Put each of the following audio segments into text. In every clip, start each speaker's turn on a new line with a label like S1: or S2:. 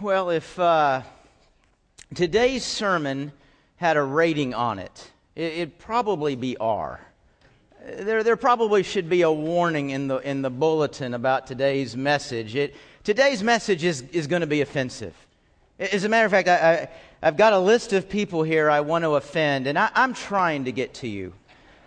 S1: Well, if uh, today's sermon had a rating on it, it, would probably be R. There, there probably should be a warning in the, in the bulletin about today's message. It, today's message is, is going to be offensive. As a matter of fact, I, I, have got a list of people here I want to offend, and I, am trying to get to you.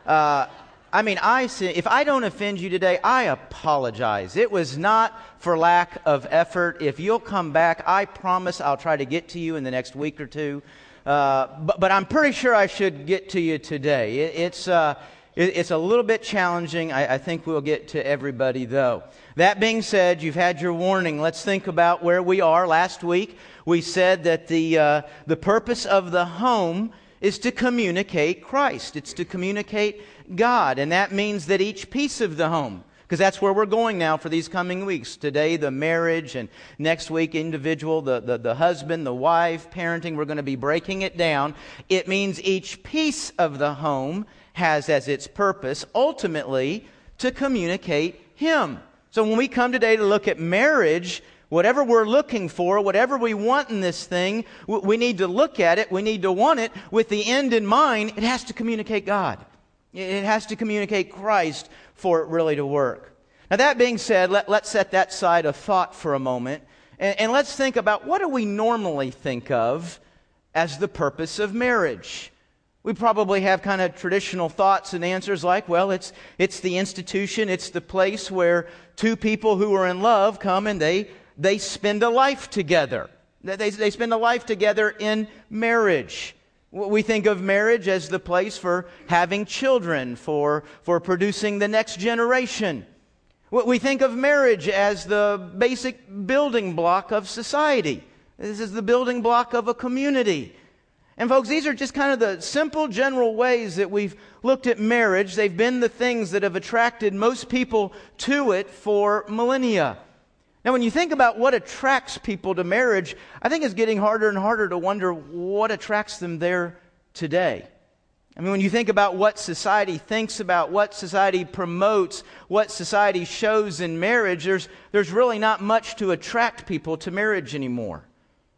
S1: Uh, I mean, I if I don't offend you today, I apologize. It was not for lack of effort. If you'll come back, I promise I'll try to get to you in the next week or two. Uh, but, but, I'm pretty sure I should get to you today. It, it's, uh, it, it's a little bit challenging. I, I think we'll get to everybody, though. That being said, you've had your warning. Let's think about where we are. Last week, we said that the, uh, the purpose of the home is to communicate Christ. It's to communicate God. And that means that each piece of the home, because that's where we're going now for these coming weeks. Today, the marriage, and next week, individual, the, the, the husband, the wife, parenting. We're going to be breaking it down. It means each piece of the home has as its purpose, ultimately, to communicate Him. So when we come today to look at marriage, whatever we're looking for, whatever we want in this thing, we need to look at it, we need to want it with the end in mind. It has to communicate God. It has to communicate Christ for it really to work. Now, that being said, let, us set that side of thought for a moment and, and let's think about what do we normally think of as the purpose of marriage? We probably have kind of traditional thoughts and answers like, well, it's, it's the institution, it's the place where two people who are in love come and they, they spend a life together. They, they spend a life together in marriage. We think of marriage as the place for having children, for, for producing the next generation. We think of marriage as the basic building block of society. This is the building block of a community. And, folks, these are just kind of the simple, general ways that we've looked at marriage. They've been the things that have attracted most people to it for millennia. Now, when you think about what attracts people to marriage, I think it's getting harder and harder to wonder what attracts them there today. I mean, when you think about what society thinks about, what society promotes, what society shows in marriage, there's, there's really not much to attract people to marriage anymore.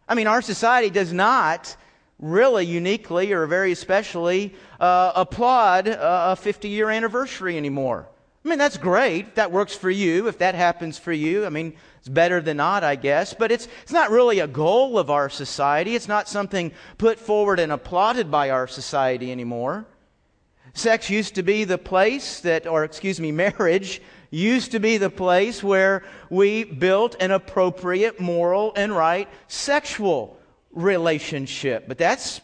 S1: I mean, our society does not really uniquely or very especially uh, applaud a 50 year anniversary anymore. I mean, that's great. If That works for you. If that happens for you, I mean, it's better than not, I guess. But it's, it's not really a goal of our society. It's not something put forward and applauded by our society anymore. Sex used to be the place that, or excuse me, marriage used to be the place where we built an appropriate, moral, and right sexual relationship. But that's,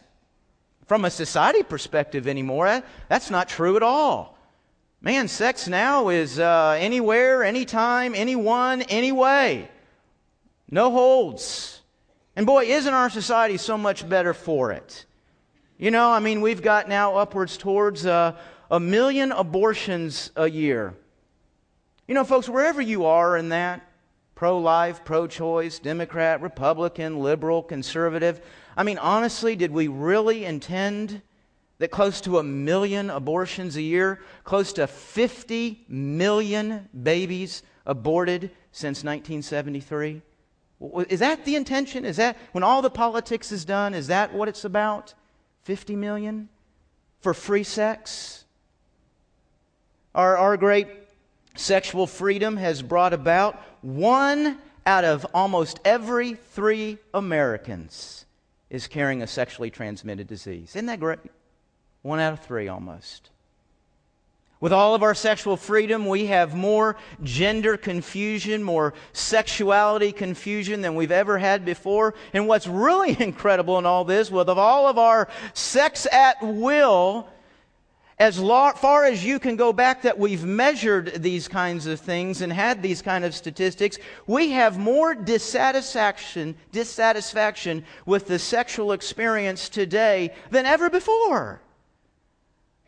S1: from a society perspective anymore, that's not true at all. Man, sex now is uh, anywhere, anytime, anyone, anyway. No holds. And boy, isn't our society so much better for it? You know, I mean, we've got now upwards towards uh, a million abortions a year. You know, folks, wherever you are in that pro life, pro choice, Democrat, Republican, liberal, conservative I mean, honestly, did we really intend that close to a million abortions a year, close to 50 million babies aborted since 1973? Is that the intention? Is that, when all the politics is done, is that what it's about? 50 million for free sex? Our, our great sexual freedom has brought about one out of almost every three Americans is carrying a sexually transmitted disease. Isn't that great? One out of three almost. With all of our sexual freedom, we have more gender confusion, more sexuality confusion than we've ever had before. And what's really incredible in all this, with all of our sex at will, as far as you can go back that we've measured these kinds of things and had these kind of statistics, we have more dissatisfaction, dissatisfaction with the sexual experience today than ever before.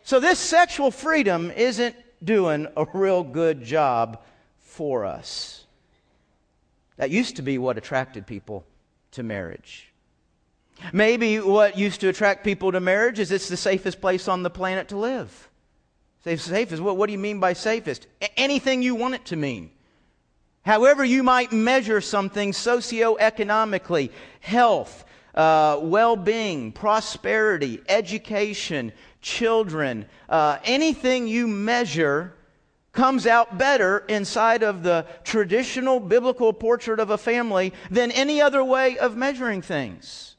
S1: So, this sexual freedom isn't doing a real good job for us. That used to be what attracted people to marriage. Maybe what used to attract people to marriage is it's the safest place on the planet to live. Safe, safest, what, what do you mean by safest? A- anything you want it to mean. However, you might measure something socioeconomically, health, uh, well being, prosperity, education, children, uh, anything you measure comes out better inside of the traditional biblical portrait of a family than any other way of measuring things.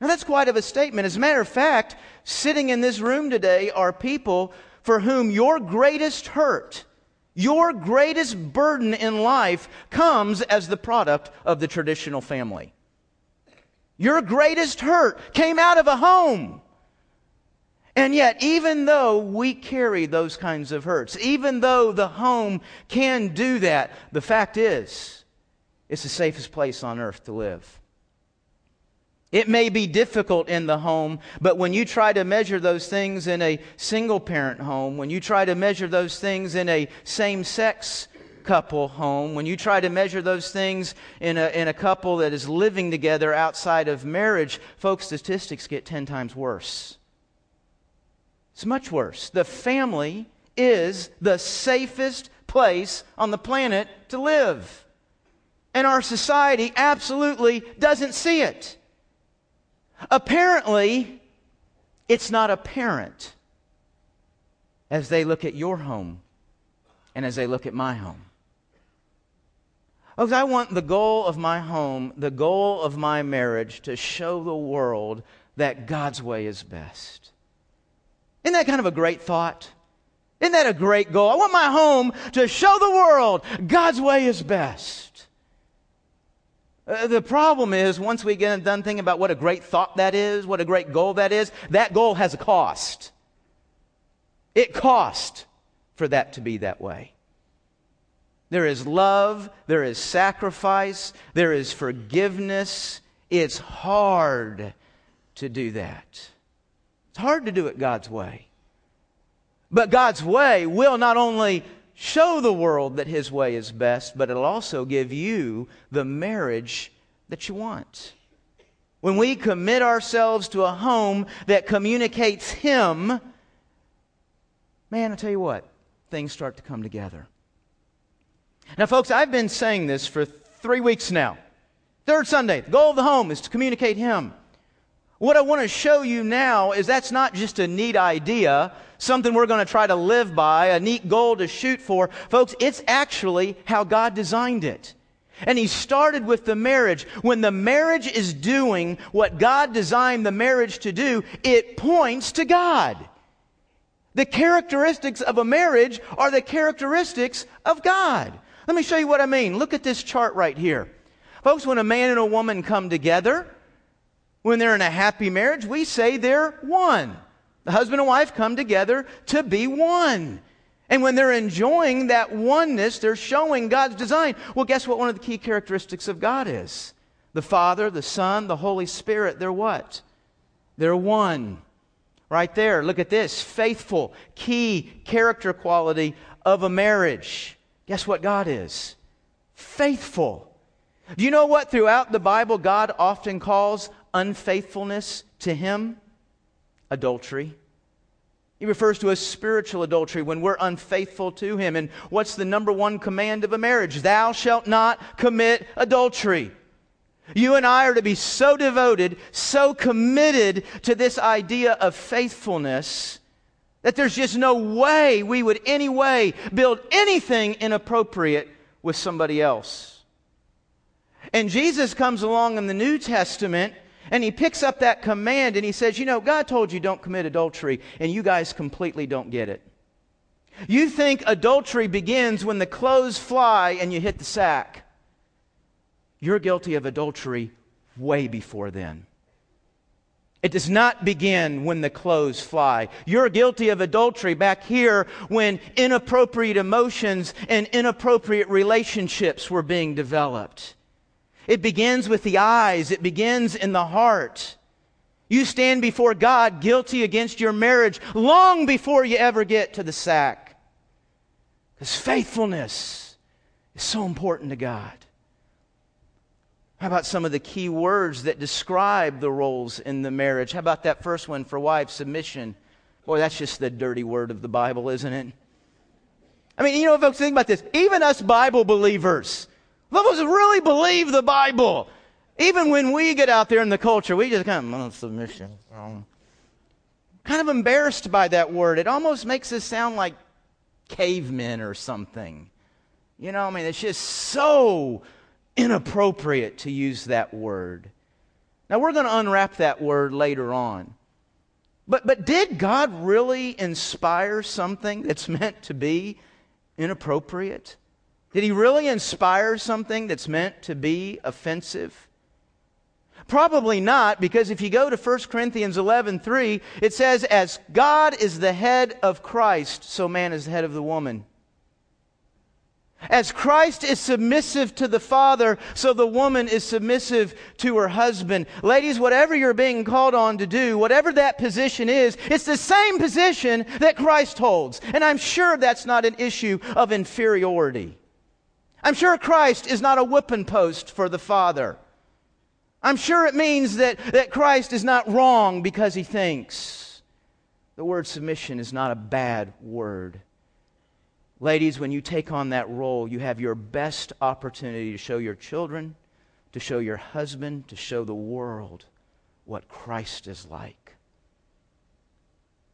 S1: Now, that's quite of a statement. As a matter of fact, sitting in this room today are people for whom your greatest hurt, your greatest burden in life comes as the product of the traditional family. Your greatest hurt came out of a home. And yet, even though we carry those kinds of hurts, even though the home can do that, the fact is, it's the safest place on earth to live. It may be difficult in the home, but when you try to measure those things in a single parent home, when you try to measure those things in a same sex couple home, when you try to measure those things in a, in a couple that is living together outside of marriage, folks, statistics get 10 times worse. It's much worse. The family is the safest place on the planet to live. And our society absolutely doesn't see it. Apparently, it's not apparent as they look at your home and as they look at my home. Because I want the goal of my home, the goal of my marriage, to show the world that God's way is best. Isn't that kind of a great thought? Isn't that a great goal? I want my home to show the world God's way is best. Uh, the problem is, once we get done thinking about what a great thought that is, what a great goal that is, that goal has a cost. It cost for that to be that way. There is love, there is sacrifice, there is forgiveness. It's hard to do that. It's hard to do it God's way. But God's way will not only show the world that His way is best, but it'll also give you the marriage that you want. When we commit ourselves to a home that communicates Him, man, I tell you what, things start to come together. Now, folks, I've been saying this for three weeks now. Third Sunday, the goal of the home is to communicate Him. What I want to show you now is that's not just a neat idea, something we're going to try to live by, a neat goal to shoot for. Folks, it's actually how God designed it. And He started with the marriage. When the marriage is doing what God designed the marriage to do, it points to God. The characteristics of a marriage are the characteristics of God. Let me show you what I mean. Look at this chart right here. Folks, when a man and a woman come together, when they're in a happy marriage, we say they're one. The husband and wife come together to be one. And when they're enjoying that oneness, they're showing God's design. Well, guess what one of the key characteristics of God is? The Father, the Son, the Holy Spirit, they're what? They're one. Right there. Look at this. Faithful, key character quality of a marriage. Guess what God is? Faithful. Do you know what throughout the Bible God often calls unfaithfulness to Him? Adultery. He refers to a spiritual adultery when we're unfaithful to Him. And what's the number one command of a marriage? Thou shalt not commit adultery. You and I are to be so devoted, so committed to this idea of faithfulness that there's just no way we would any way build anything inappropriate with somebody else. And Jesus comes along in the New Testament and he picks up that command and he says, You know, God told you don't commit adultery, and you guys completely don't get it. You think adultery begins when the clothes fly and you hit the sack. You're guilty of adultery way before then. It does not begin when the clothes fly. You're guilty of adultery back here when inappropriate emotions and inappropriate relationships were being developed. It begins with the eyes, it begins in the heart. You stand before God guilty against your marriage long before you ever get to the sack. Because faithfulness is so important to God. How about some of the key words that describe the roles in the marriage? How about that first one for wife, submission? Boy, that's just the dirty word of the Bible, isn't it? I mean, you know, folks, think about this. Even us Bible believers, of us really believe the Bible. Even when we get out there in the culture, we just kind of, oh, submission. Oh. Kind of embarrassed by that word. It almost makes us sound like cavemen or something. You know, I mean, it's just so inappropriate to use that word. Now, we're going to unwrap that word later on. But, but did God really inspire something that's meant to be inappropriate? Did he really inspire something that's meant to be offensive? Probably not, because if you go to 1 Corinthians 11 3, it says, As God is the head of Christ, so man is the head of the woman. As Christ is submissive to the Father, so the woman is submissive to her husband. Ladies, whatever you're being called on to do, whatever that position is, it's the same position that Christ holds. And I'm sure that's not an issue of inferiority. I'm sure Christ is not a whipping post for the Father. I'm sure it means that, that Christ is not wrong because he thinks. The word submission is not a bad word. Ladies, when you take on that role, you have your best opportunity to show your children, to show your husband, to show the world what Christ is like.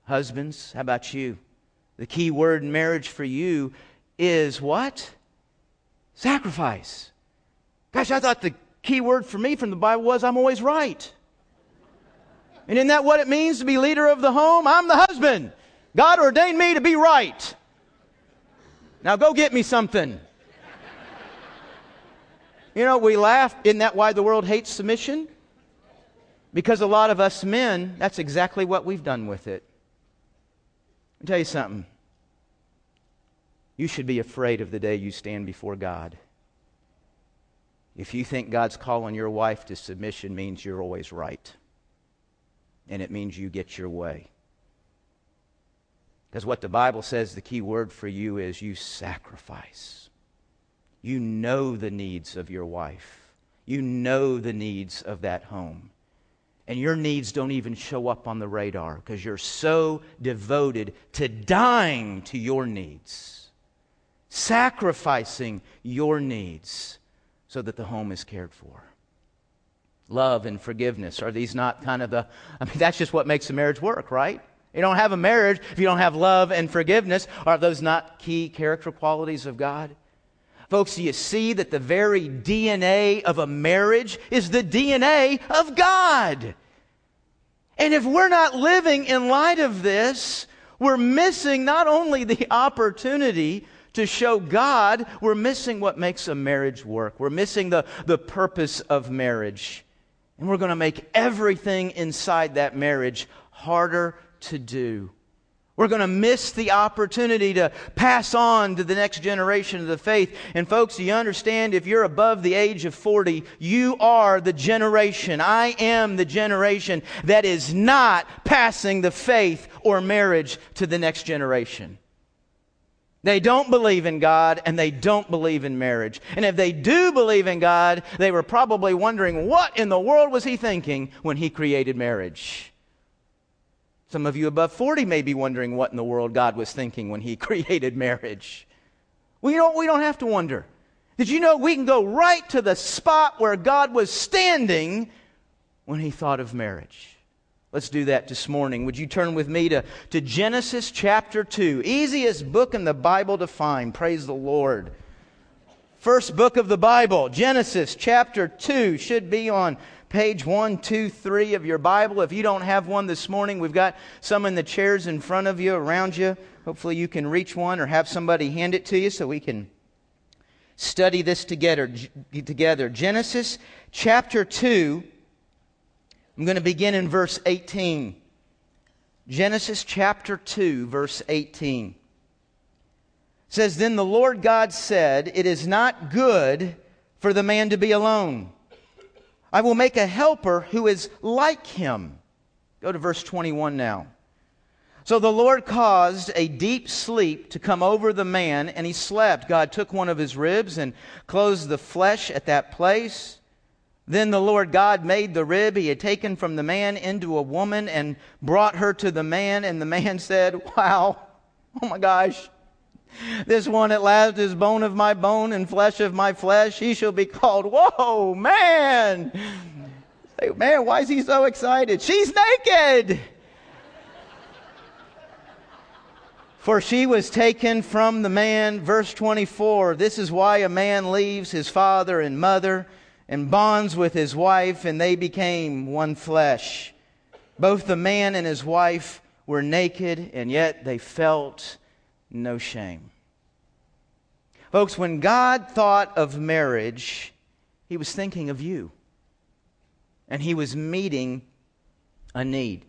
S1: Husbands, how about you? The key word in marriage for you is what? Sacrifice. Gosh, I thought the key word for me from the Bible was I'm always right. And isn't that what it means to be leader of the home? I'm the husband. God ordained me to be right. Now go get me something. You know, we laugh. Isn't that why the world hates submission? Because a lot of us men, that's exactly what we've done with it. I'll tell you something. You should be afraid of the day you stand before God. If you think God's calling your wife to submission means you're always right, and it means you get your way. Because what the Bible says the key word for you is you sacrifice. You know the needs of your wife, you know the needs of that home. And your needs don't even show up on the radar because you're so devoted to dying to your needs, sacrificing your needs so that the home is cared for. Love and forgiveness are these not kind of the, I mean, that's just what makes a marriage work, right? You don't have a marriage if you don't have love and forgiveness. Are those not key character qualities of God? Folks, do you see that the very DNA of a marriage is the DNA of God? And if we're not living in light of this, we're missing not only the opportunity to show God, we're missing what makes a marriage work. We're missing the, the purpose of marriage. And we're going to make everything inside that marriage harder to do. We're going to miss the opportunity to pass on to the next generation of the faith. And, folks, do you understand if you're above the age of 40, you are the generation, I am the generation that is not passing the faith or marriage to the next generation. They don't believe in God and they don't believe in marriage. And if they do believe in God, they were probably wondering what in the world was he thinking when he created marriage? Some of you above 40 may be wondering what in the world God was thinking when He created marriage. We don't, we don't have to wonder. Did you know we can go right to the spot where God was standing when He thought of marriage? Let's do that this morning. Would you turn with me to, to Genesis chapter 2? Easiest book in the Bible to find. Praise the Lord. First book of the Bible, Genesis chapter 2, should be on page 123 of your Bible. If you don't have one this morning, we've got some in the chairs in front of you, around you. Hopefully, you can reach one or have somebody hand it to you so we can study this together. together. Genesis chapter 2, I'm going to begin in verse 18. Genesis chapter 2, verse 18 says, Then the Lord God said, It is not good for the man to be alone. I will make a helper who is like him. Go to verse 21 now. So the Lord caused a deep sleep to come over the man, and he slept. God took one of his ribs and closed the flesh at that place. Then the Lord God made the rib he had taken from the man into a woman and brought her to the man. And the man said, Wow, oh my gosh, This one at last is bone of my bone and flesh of my flesh. He shall be called, whoa, man. Say, man, why is he so excited? She's naked. For she was taken from the man, verse 24. This is why a man leaves his father and mother and bonds with his wife, and they became one flesh. Both the man and his wife were naked, and yet they felt no shame. Folks, when God thought of marriage, he was thinking of you, and he was meeting a need.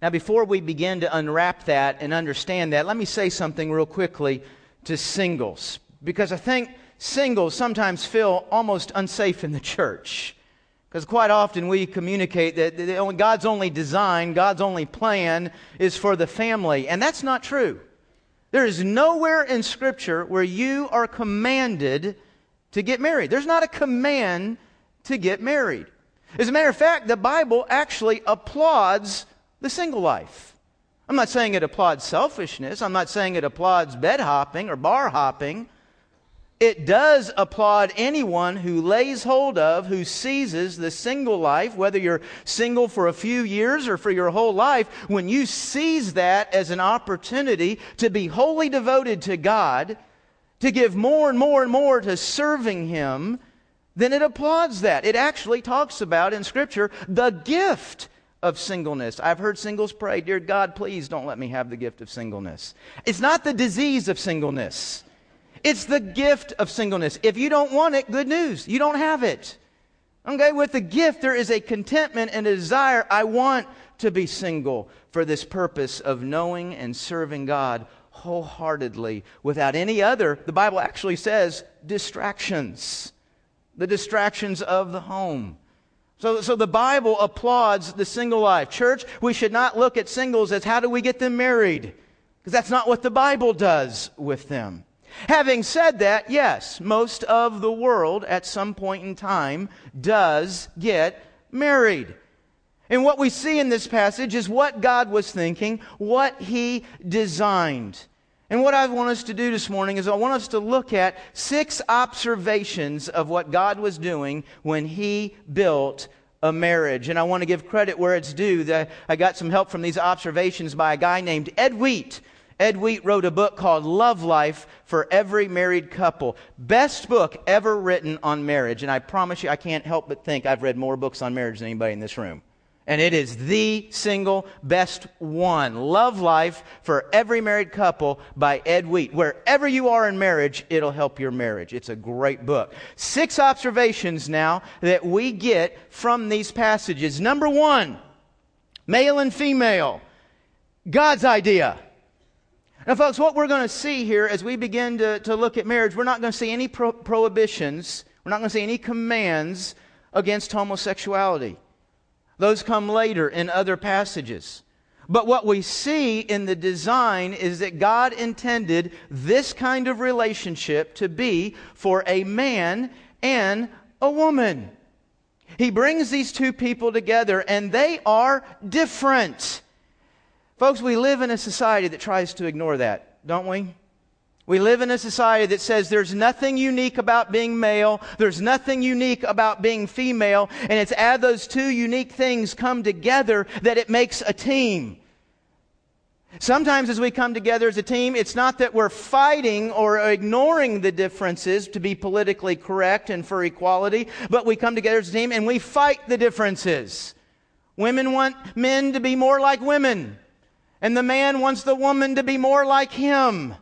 S1: Now, before we begin to unwrap that and understand that, let me say something real quickly to singles, because I think singles sometimes feel almost unsafe in the church. Because quite often we communicate that God's only design, God's only plan is for the family, and that's not true. There is nowhere in Scripture where you are commanded to get married. There's not a command to get married. As a matter of fact, the Bible actually applauds the single life. I'm not saying it applauds selfishness. I'm not saying it applauds bed hopping or bar hopping. It does applaud anyone who lays hold of, who seizes the single life, whether you're single for a few years or for your whole life, when you seize that as an opportunity to be wholly devoted to God, to give more and more and more to serving Him, then it applauds that. It actually talks about in Scripture the gift of singleness. I've heard singles pray, Dear God, please don't let me have the gift of singleness. It's not the disease of singleness, it's the gift of singleness. If you don't want it, good news. You don't have it. Okay, with the gift, there is a contentment and a desire. I want to be single for this purpose of knowing and serving God wholeheartedly without any other, the Bible actually says, distractions. The distractions of the home. So, so the Bible applauds the single life. Church, we should not look at singles as how do we get them married? Because that's not what the Bible does with them. Having said that, yes, most of the world at some point in time does get married. And what we see in this passage is what God was thinking, what He designed. And what I want us to do this morning is I want us to look at six observations of what God was doing when He built a marriage. And I want to give credit where it's due. That I got some help from these observations by a guy named Ed Wheat. Ed Wheat wrote a book called Love Life for Every Married Couple. Best book ever written on marriage. And I promise you, I can't help but think I've read more books on marriage than anybody in this room and it is the single best one. Love Life for Every Married Couple by Ed Wheat. Wherever you are in marriage, it'll help your marriage. It's a great book. Six observations now that we get from these passages. Number one, male and female. God's idea. Now, folks, what we're going to see here as we begin to, to look at marriage, we're not going to see any pro- prohibitions, we're not going to see any commands against homosexuality. Those come later in other passages. But what we see in the design is that God intended this kind of relationship to be for a man and a woman. He brings these two people together and they are different. Folks, we live in a society that tries to ignore that, don't we? We live in a society that says there's nothing unique about being male, there's nothing unique about being female, and it's as those two unique things come together that it makes a team. Sometimes, as we come together as a team, it's not that we're fighting or ignoring the differences to be politically correct and for equality, but we come together as a team and we fight the differences. Women want men to be more like women, and the man wants the woman to be more like him.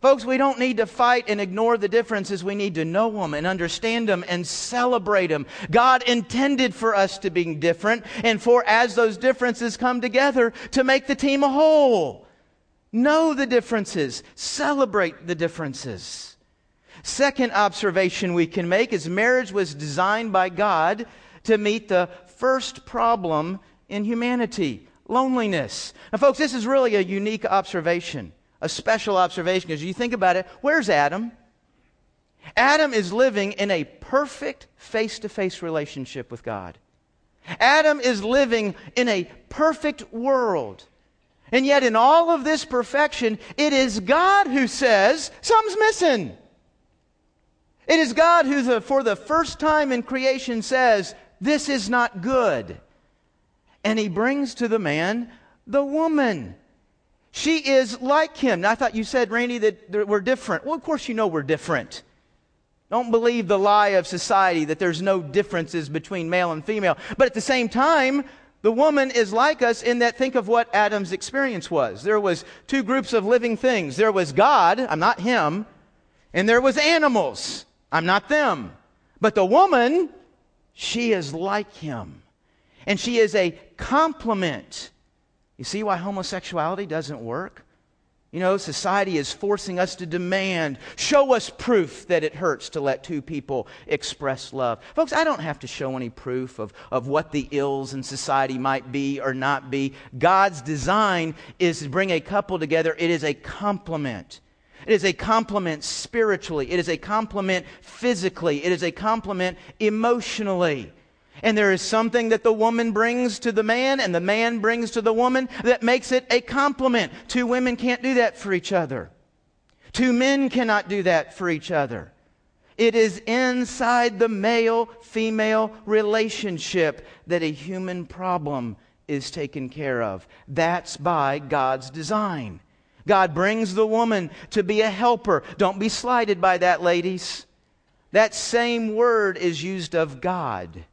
S1: Folks, we don't need to fight and ignore the differences. We need to know them and understand them and celebrate them. God intended for us to be different and for as those differences come together to make the team a whole. Know the differences. Celebrate the differences. Second observation we can make is marriage was designed by God to meet the first problem in humanity loneliness. Now, folks, this is really a unique observation a special observation because you think about it, where's Adam? Adam is living in a perfect face to face relationship with God. Adam is living in a perfect world. And yet, in all of this perfection, it is God who says, something's missing. It is God who, the, for the first time in creation, says, This is not good. And he brings to the man the woman. She is like him. Now, I thought you said, Randy, that we're different. Well, of course, you know we're different. Don't believe the lie of society that there's no differences between male and female. But at the same time, the woman is like us in that think of what Adam's experience was. There was two groups of living things. There was God, I'm not him, and there was animals. I'm not them. But the woman, she is like him. And she is a complement. You see why homosexuality doesn't work? You know, society is forcing us to demand, show us proof that it hurts to let two people express love. Folks, I don't have to show any proof of, of what the ills in society might be or not be. God's design is to bring a couple together, it is a complement. It is a complement spiritually. It is a complement physically. It is a complement emotionally. And there is something that the woman brings to the man and the man brings to the woman that makes it a complement. Two women can't do that for each other. Two men cannot do that for each other. It is inside the male female relationship that a human problem is taken care of. That's by God's design. God brings the woman to be a helper. Don't be slighted by that, ladies. That same word is used of God.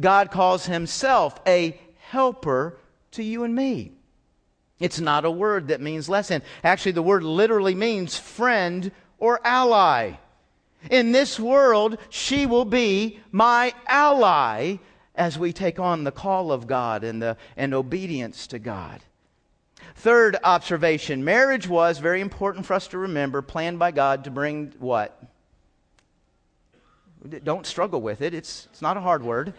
S1: God calls himself a helper to you and me. It's not a word that means less than. Actually, the word literally means friend or ally. In this world, she will be my ally as we take on the call of God and, the, and obedience to God. Third observation marriage was, very important for us to remember, planned by God to bring what? Don't struggle with it, it's, it's not a hard word.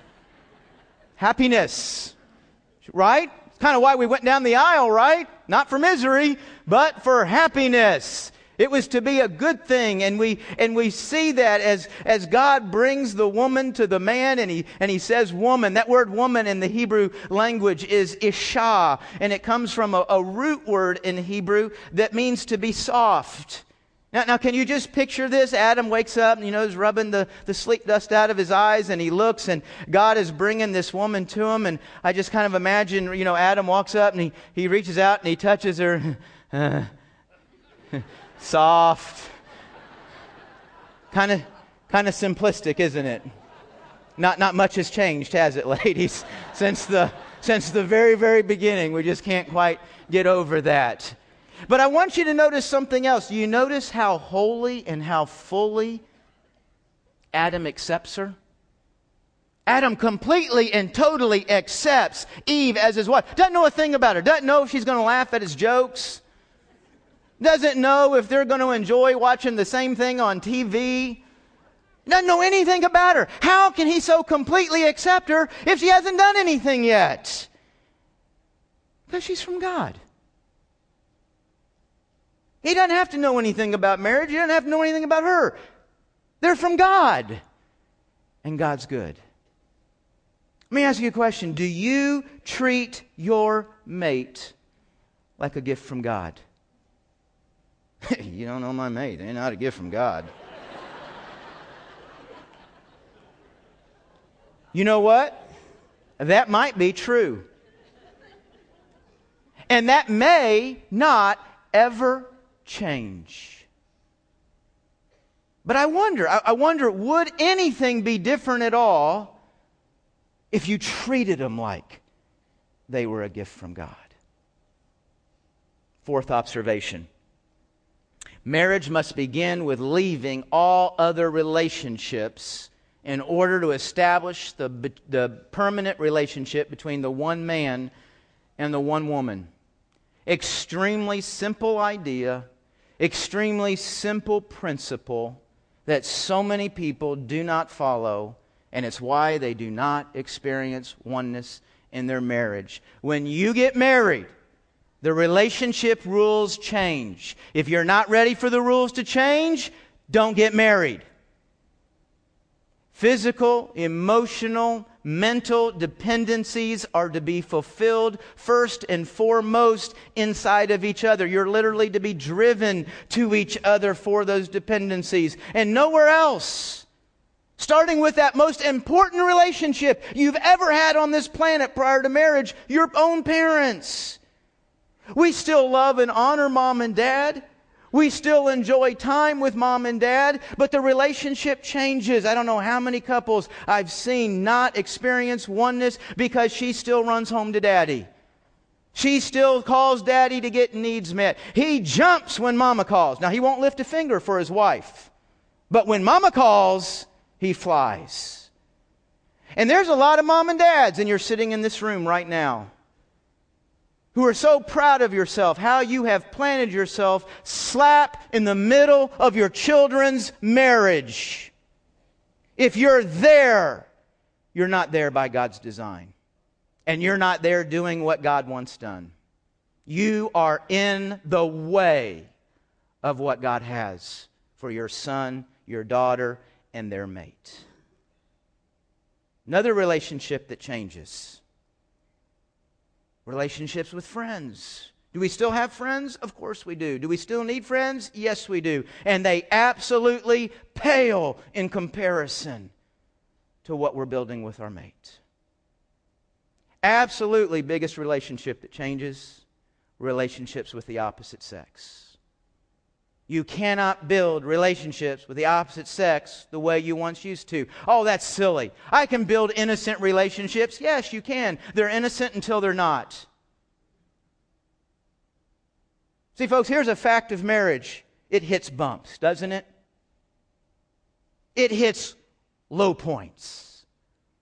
S1: Happiness. Right? It's Kind of why we went down the aisle, right? Not for misery, but for happiness. It was to be a good thing. And we, and we see that as, as God brings the woman to the man and he, and he says woman. That word woman in the Hebrew language is isha. And it comes from a, a root word in Hebrew that means to be soft. Now, now, can you just picture this? Adam wakes up and, you know, is rubbing the, the sleep dust out of his eyes and he looks and God is bringing this woman to him. And I just kind of imagine, you know, Adam walks up and he, he reaches out and he touches her. Soft, kind of kind of simplistic, isn't it? Not not much has changed, has it, ladies, since the since the very very beginning. We just can't quite get over that. But I want you to notice something else. Do you notice how wholly and how fully Adam accepts her? Adam completely and totally accepts Eve as his wife. Doesn't know a thing about her. Doesn't know if she's going to laugh at his jokes doesn't know if they're going to enjoy watching the same thing on TV, doesn't know anything about her. How can he so completely accept her if she hasn't done anything yet? Because she's from God. He doesn't have to know anything about marriage. He doesn't have to know anything about her. They're from God. And God's good. Let me ask you a question. Do you treat your mate like a gift from God? you don't know my mate. They're not a gift from God. you know what? That might be true. And that may not ever change. But I wonder, I, wonder, would anything be different at all if you treated them like they were a gift from God? Fourth observation Marriage must begin with leaving all other relationships in order to establish the, the permanent relationship between the one man and the one woman. Extremely simple idea, extremely simple principle that so many people do not follow, and it's why they do not experience oneness in their marriage. When you get married, the relationship rules change. If you're not ready for the rules to change, don't get married. Physical, emotional, mental dependencies are to be fulfilled first and foremost inside of each other. You're literally to be driven to each other for those dependencies and nowhere else. Starting with that most important relationship you've ever had on this planet prior to marriage, your own parents. We still love and honor mom and dad. We still enjoy time with mom and dad, but the relationship changes. I don't know how many couples I've seen not experience oneness because she still runs home to daddy. She still calls daddy to get needs met. He jumps when mama calls. Now, he won't lift a finger for his wife, but when mama calls, he flies. And there's a lot of mom and dads, and you're sitting in this room right now who are so proud of yourself, how you have planted yourself slap in the middle of your children's marriage. If you're there, you're not there by God's design. And you're not there doing what God wants done. You are in the way of what God has for your son, your daughter, and their mate. Another relationship that changes relationships with friends. Do we still have friends? Of course we do. Do we still need friends? Yes, we do. And they absolutely pale in comparison to what we're building with our mate. Absolutely biggest relationship that changes relationships with the opposite sex. You cannot build relationships with the opposite sex the way you once used to. Oh, that's silly. I can build innocent relationships. Yes, you can. They're innocent until they're not. See, folks, here's a fact of marriage it hits bumps, doesn't it? It hits low points.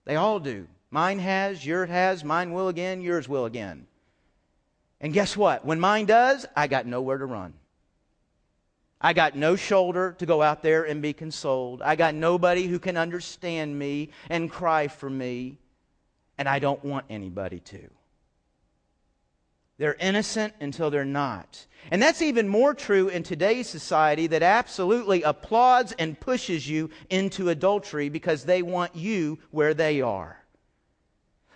S1: They all do. Mine has, yours has, mine will again, yours will again. And guess what? When mine does, I got nowhere to run. I got no shoulder to go out there and be consoled. I got nobody who can understand me and cry for me, and I don't want anybody to. They're innocent until they're not. And that's even more true in today's society that absolutely applauds and pushes you into adultery because they want you where they are.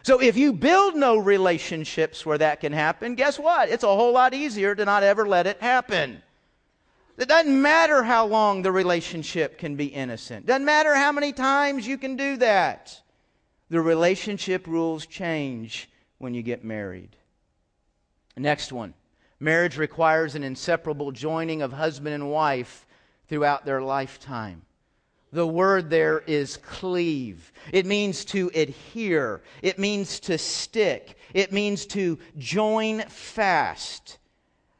S1: So if you build no relationships where that can happen, guess what? It's a whole lot easier to not ever let it happen. It doesn't matter how long the relationship can be innocent. Doesn't matter how many times you can do that. The relationship rules change when you get married. Next one. Marriage requires an inseparable joining of husband and wife throughout their lifetime. The word there is cleave. It means to adhere. It means to stick. It means to join fast.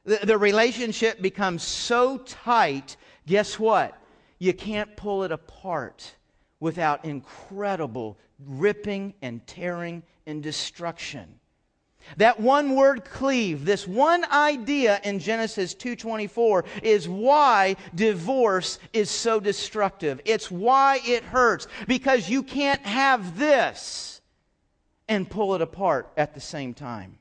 S1: The, the relationship becomes so tight, guess what? You can't pull it apart without incredible ripping and tearing and destruction. That one word cleave, this one idea in Genesis 2:24 is why divorce is so destructive. It's why it hurts because you can't have this and pull it apart at the same time.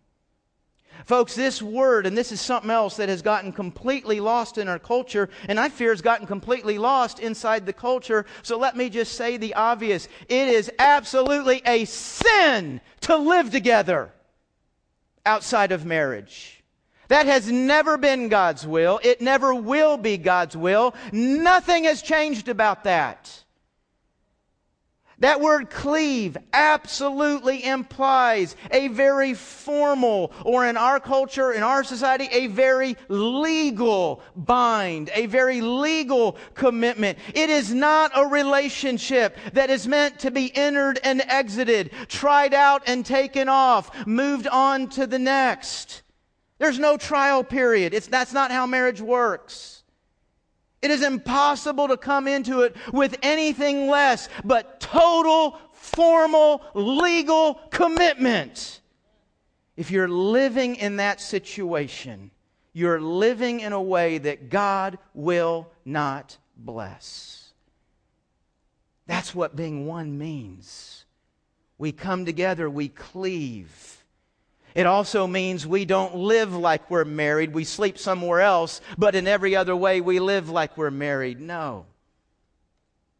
S1: Folks, this word, and this is something else that has gotten completely lost in our culture, and I fear has gotten completely lost inside the culture. So let me just say the obvious. It is absolutely a sin to live together outside of marriage. That has never been God's will. It never will be God's will. Nothing has changed about that. That word cleave absolutely implies a very formal, or in our culture, in our society, a very legal bind, a very legal commitment. It is not a relationship that is meant to be entered and exited, tried out and taken off, moved on to the next. There's no trial period. It's, that's not how marriage works. It is impossible to come into it with anything less but total, formal, legal commitment. If you're living in that situation, you're living in a way that God will not bless. That's what being one means. We come together, we cleave. It also means we don't live like we're married. We sleep somewhere else, but in every other way we live like we're married. No.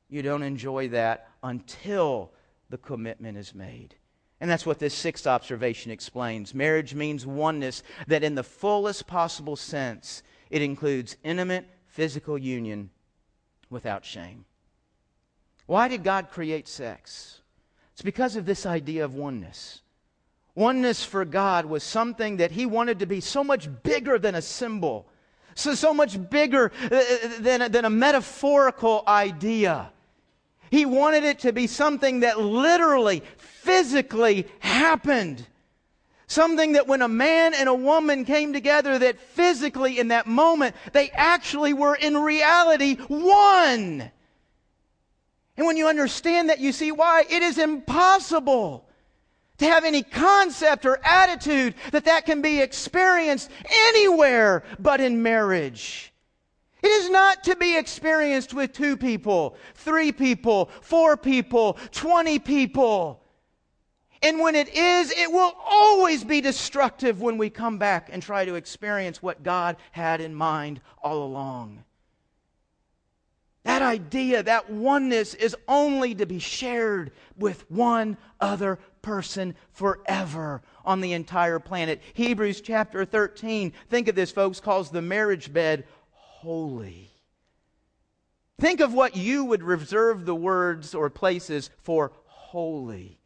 S1: You don't enjoy that until the commitment is made. And that's what this sixth observation explains. Marriage means oneness that, in the fullest possible sense, it includes intimate physical union without shame. Why did God create sex? It's because of this idea of oneness. Oneness for God was something that He wanted to be so much bigger than a symbol, so, so much bigger uh, uh, than, than a metaphorical idea. He wanted it to be something that literally, physically happened. Something that when a man and a woman came together, that physically in that moment, they actually were in reality one. And when you understand that, you see why it is impossible to have any concept or attitude that that can be experienced anywhere but in marriage. It is not to be experienced with two people, three people, four people, 20 people. And when it is, it will always be destructive when we come back and try to experience what God had in mind all along. That idea, that oneness, is only to be shared with one other person forever on the entire planet. Hebrews chapter 13, think of this, folks, calls the marriage bed holy. Think of what you would reserve the words or places for holy.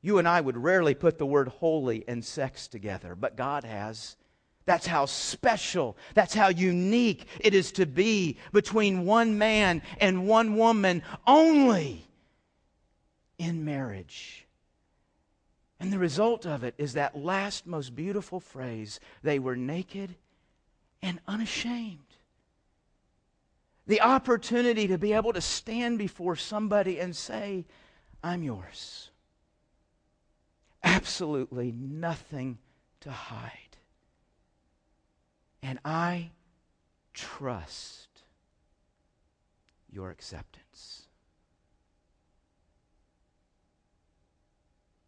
S1: You and I would rarely put the word holy and sex together, but God has. That's how special, that's how unique it is to be between one man and one woman only in marriage. And the result of it is that last most beautiful phrase they were naked and unashamed. The opportunity to be able to stand before somebody and say, I'm yours. Absolutely nothing to hide. And I trust your acceptance.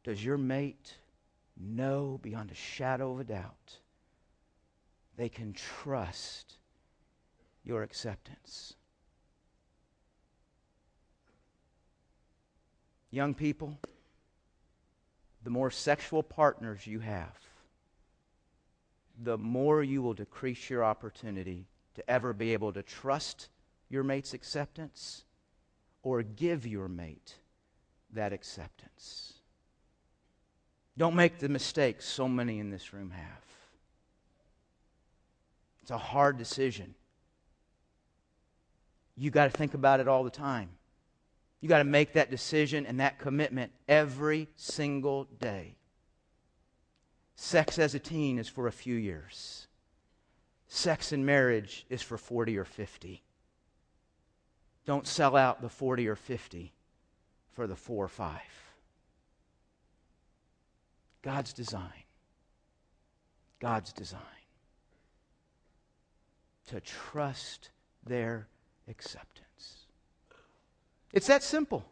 S1: Does your mate know beyond a shadow of a doubt they can trust your acceptance. Young people, the more sexual partners you have, the more you will decrease your opportunity to ever be able to trust your mate's acceptance or give your mate that acceptance. Don't make the mistakes so many in this room have. It's a hard decision. You got to think about it all the time. You got to make that decision and that commitment every single day. Sex as a teen is for a few years. Sex in marriage is for 40 or 50. Don't sell out the 40 or 50 for the 4 or 5. God's design. God's design to trust their acceptance. It's that simple.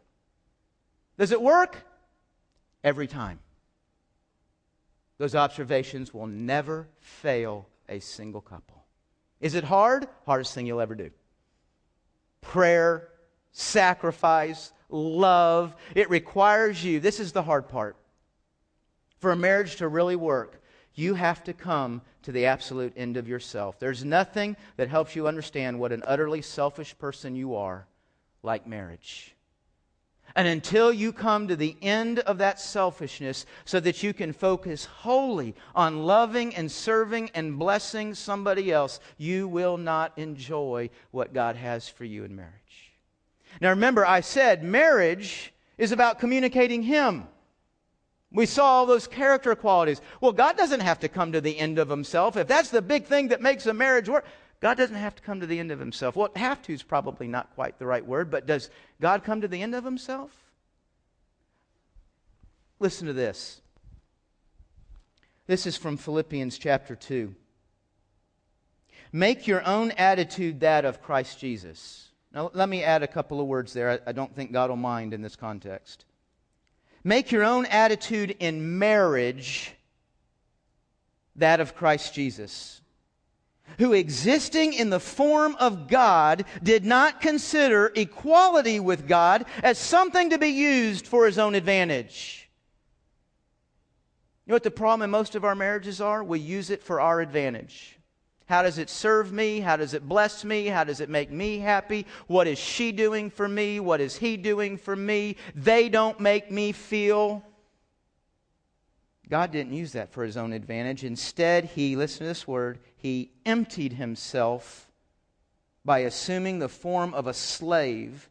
S1: Does it work? Every time. Those observations will never fail a single couple. Is it hard? Hardest thing you'll ever do. Prayer, sacrifice, love. It requires you. This is the hard part. For a marriage to really work, you have to come to the absolute end of yourself. There's nothing that helps you understand what an utterly selfish person you are like marriage. And until you come to the end of that selfishness so that you can focus wholly on loving and serving and blessing somebody else, you will not enjoy what God has for you in marriage. Now remember, I said marriage is about communicating Him. We saw all those character qualities. Well, God doesn't have to come to the end of himself. If that's the big thing that makes a marriage work, God doesn't have to come to the end of himself. Well, have to is probably not quite the right word, but does God come to the end of himself? Listen to this. This is from Philippians chapter 2. Make your own attitude that of Christ Jesus. Now, let me add a couple of words there. I, don't think God will mind in this context. Make your own attitude in marriage that of Christ Jesus. Who existing in the form of God did not consider equality with God as something to be used for his own advantage. You know what the problem in most of our marriages are? We use it for our advantage. How does it serve me? How does it bless me? How does it make me happy? What is she doing for me? What is he doing for me? They don't make me feel. God didn't use that for his own advantage. Instead, he, listen to this word, he emptied himself by assuming the form of a slave,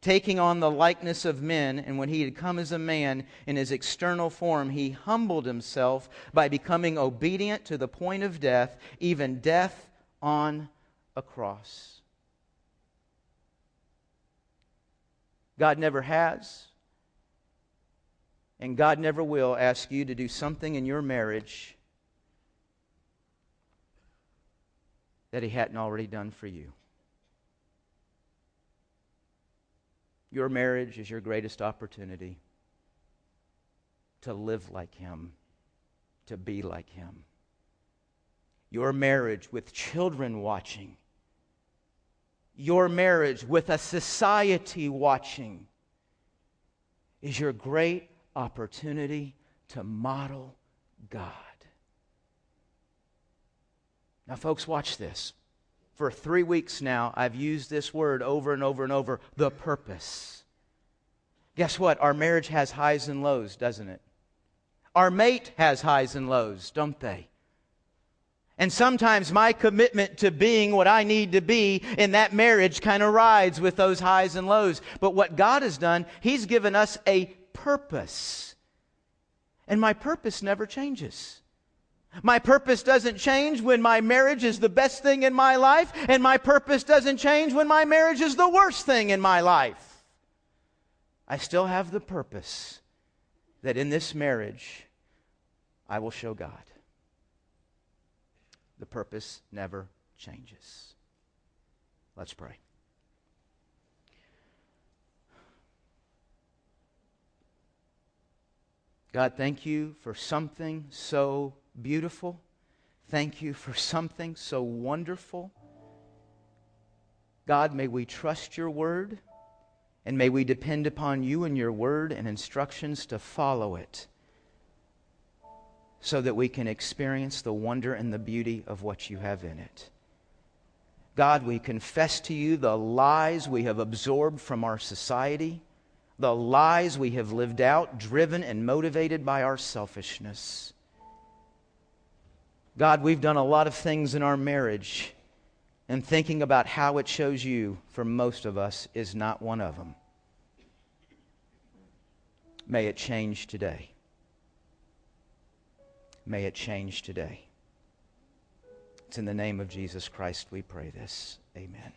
S1: taking on the likeness of men. And when he had come as a man in his external form, he humbled himself by becoming obedient to the point of death, even death on a cross. God never has and God never will ask you to do something in your marriage that He hadn't already done for you. Your marriage is your greatest opportunity to live like Him, to be like Him. Your marriage with children watching, your marriage with a society watching, is your great opportunity to model God. Now, folks, watch this. For three weeks now, I've used this word over and over and over the purpose. Guess what? Our marriage has highs and lows, doesn't it? Our mate has highs and lows, don't they? And sometimes my commitment to being what I need to be in that marriage kind of rides with those highs and lows. But what God has done, He's given us a purpose. And my purpose never changes. My purpose doesn't change when my marriage is the best thing in my life, and my purpose doesn't change when my marriage is the worst thing in my life. I still have the purpose that in this marriage I will show God. The purpose never changes. Let's pray. God, thank you for something so beautiful. Thank you for something so wonderful. God, may we trust your word and may we depend upon you and your word and instructions to follow it so that we can experience the wonder and the beauty of what you have in it. God, we confess to you the lies we have absorbed from our society the lies we have lived out, driven and motivated by our selfishness. God, we've done a lot of things in our marriage, and thinking about how it shows you for most of us is not one of them. May it change today. May it change today. It's in the name of Jesus Christ we pray this. Amen.